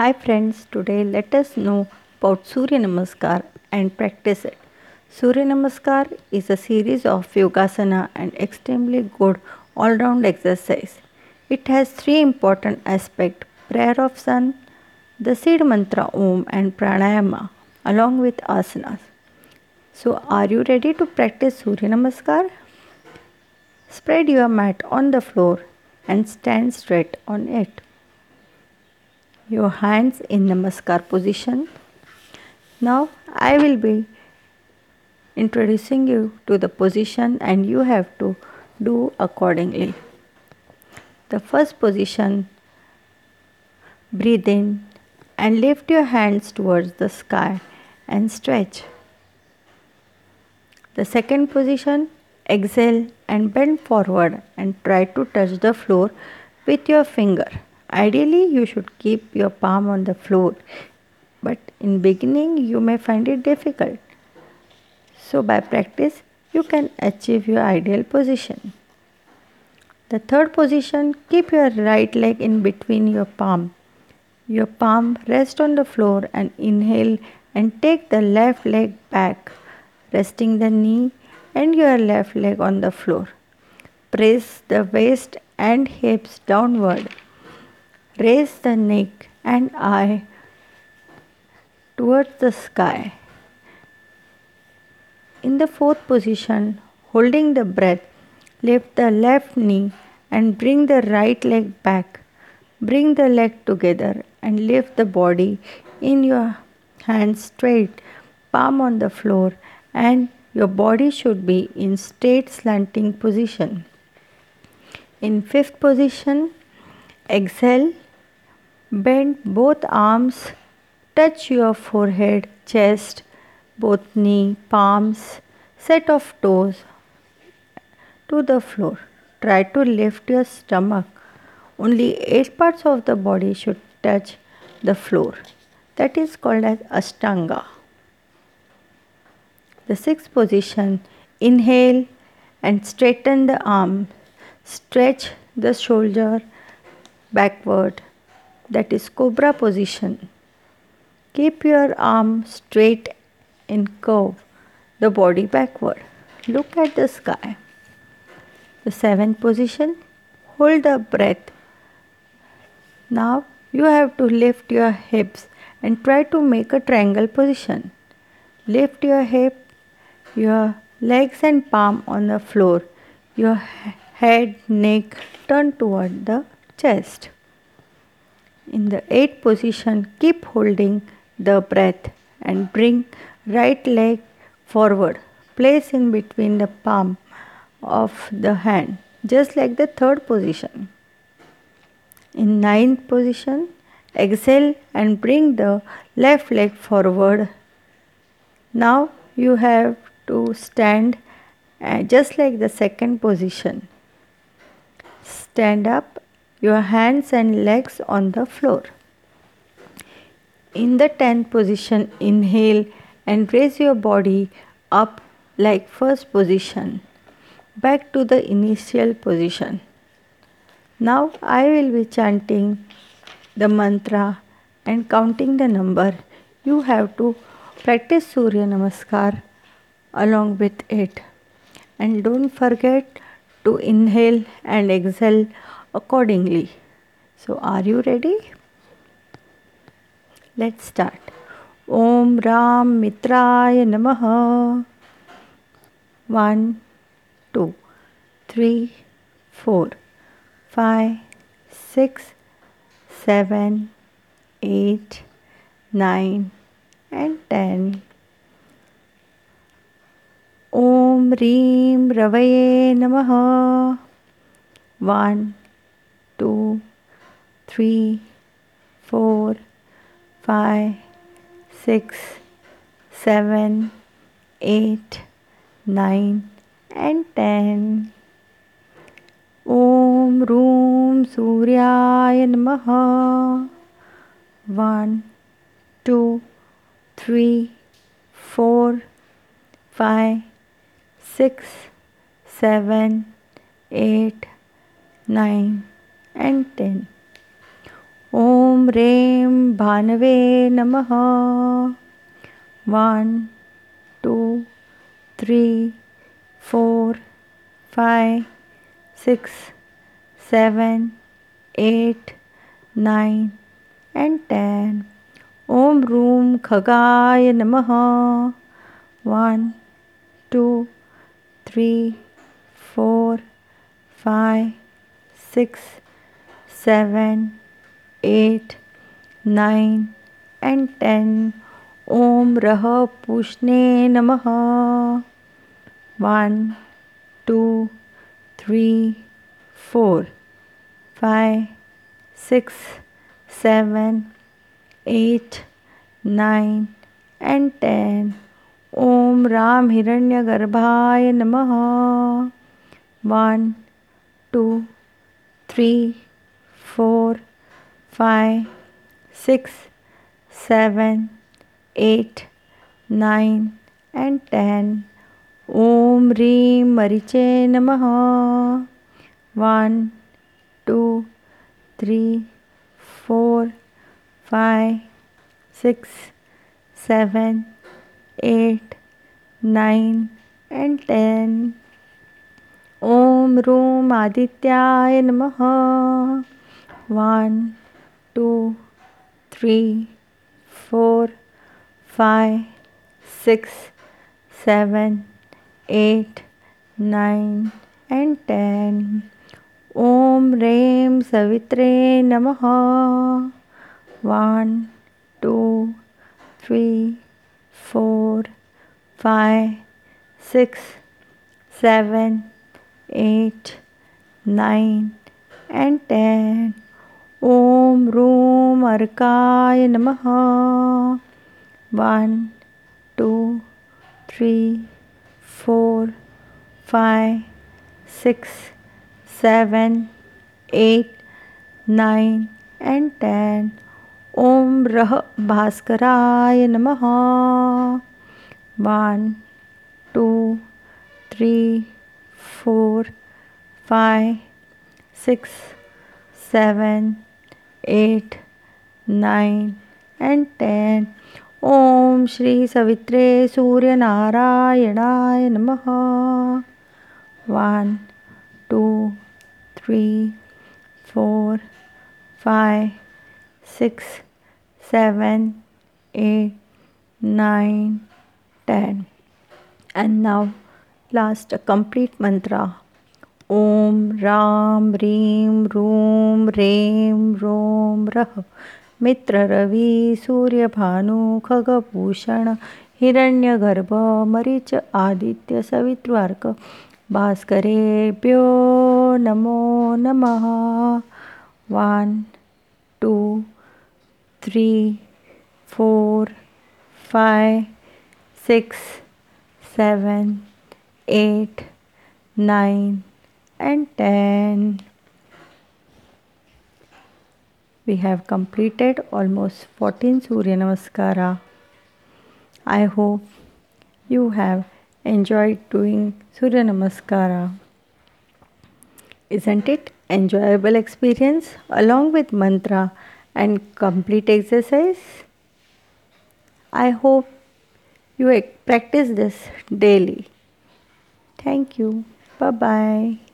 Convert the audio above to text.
Hi friends, today let us know about Surya Namaskar and practice it. Surya Namaskar is a series of yogasana and extremely good all-round exercise. It has three important aspects: prayer of sun, the seed mantra Om and pranayama along with asanas. So are you ready to practice Surya Namaskar? Spread your mat on the floor and stand straight on it your hands in namaskar position. Now I will be introducing you to the position and you have to do accordingly. The first position breathe in and lift your hands towards the sky and stretch. The second position exhale and bend forward and try to touch the floor with your finger. Ideally, you should keep your palm on the floor, but in beginning you may find it difficult. So by practice, you can achieve your ideal position. The third position, keep your right leg in between your palm. Your palm rest on the floor and inhale and take the left leg back, resting the knee and your left leg on the floor. Press the waist and hips downward Raise the neck and eye towards the sky. In the fourth position, holding the breath, lift the left knee and bring the right leg back. Bring the leg together and lift the body in your hands straight, palm on the floor, and your body should be in straight slanting position. In fifth position, exhale Bend both arms, touch your forehead, chest, both knee, palms, set of toes to the floor. Try to lift your stomach. Only eight parts of the body should touch the floor. That is called as Ashtanga. The sixth position inhale and straighten the arm, stretch the shoulder backward that is cobra position. Keep your arm straight in curve, the body backward. Look at the sky. The seventh position, hold the breath. Now you have to lift your hips and try to make a triangle position. Lift your hip, your legs and palm on the floor. Your head, neck turn toward the chest. In the eighth position, keep holding the breath and bring right leg forward. Place in between the palm of the hand, just like the third position. In ninth position, exhale and bring the left leg forward. Now you have to stand uh, just like the second position. Stand up your hands and legs on the floor. In the 10th position, inhale and raise your body up like first position, back to the initial position. Now I will be chanting the mantra and counting the number. You have to practice Surya Namaskar along with it. And don't forget to inhale and exhale accordingly. So, are you ready? Let's start. Om Ram Mitraya Namaha. One, two, three, four, five, six, seven, eight, nine, and ten. Om Reem Ravaye Namaha. One, two, three, four, five, six, seven, eight, nine, and ten. Om Room Suryaya Namaha. One, two, three, four, five, six, seven, eight, nine, and ten ओम रेम भानवे नमः one two three four five six seven eight nine and ten ओम रूम खगाय नमः one two three four five six six, seven, eight, nine, and ten. Om Raha Pushne Namaha. One, two, three, four, five, six, seven, eight, nine, and ten. Om Ram Hiranyagarbhaya Namaha. One, two, three, four, five, six, seven, eight, nine, and ten. Om Reem Mariche Namaha. One, two, three, four, five, six, seven, eight, nine, and ten. Om Room Adityaya Namaha. One, two, three, four, five, six, seven, eight, nine, and ten. Om Rem Savitre Namaha. One, two, three, four, five, six, seven, eight, nine, and ten. ओम रूम अर्काय नम। One two three four five six seven eight nine and ten ओम रह भास्कराय नम। One two three four five six seven 8, 9 and 10. Om Shri Savitre Surya Narayana Namaha. 1, 2, 3, 4, 5, 6, 7, 8, 9, 10. And now last complete mantra Om Ram Reem Room Reem Rom Rah मित्र रवी सूर्यभानु खगभूषण हिरण्यगर्भ, मरीच आदित्य, सवित्वार्क, भास्करेभ्यो नमो नमः। One, two, three, four, five, six, seven, eight, nine and 10 we have completed almost 14 surya namaskara. I hope you have enjoyed doing surya namaskara. Isn't it enjoyable experience? Along with mantra and complete exercise? I hope you practice this daily. Thank you. Bye bye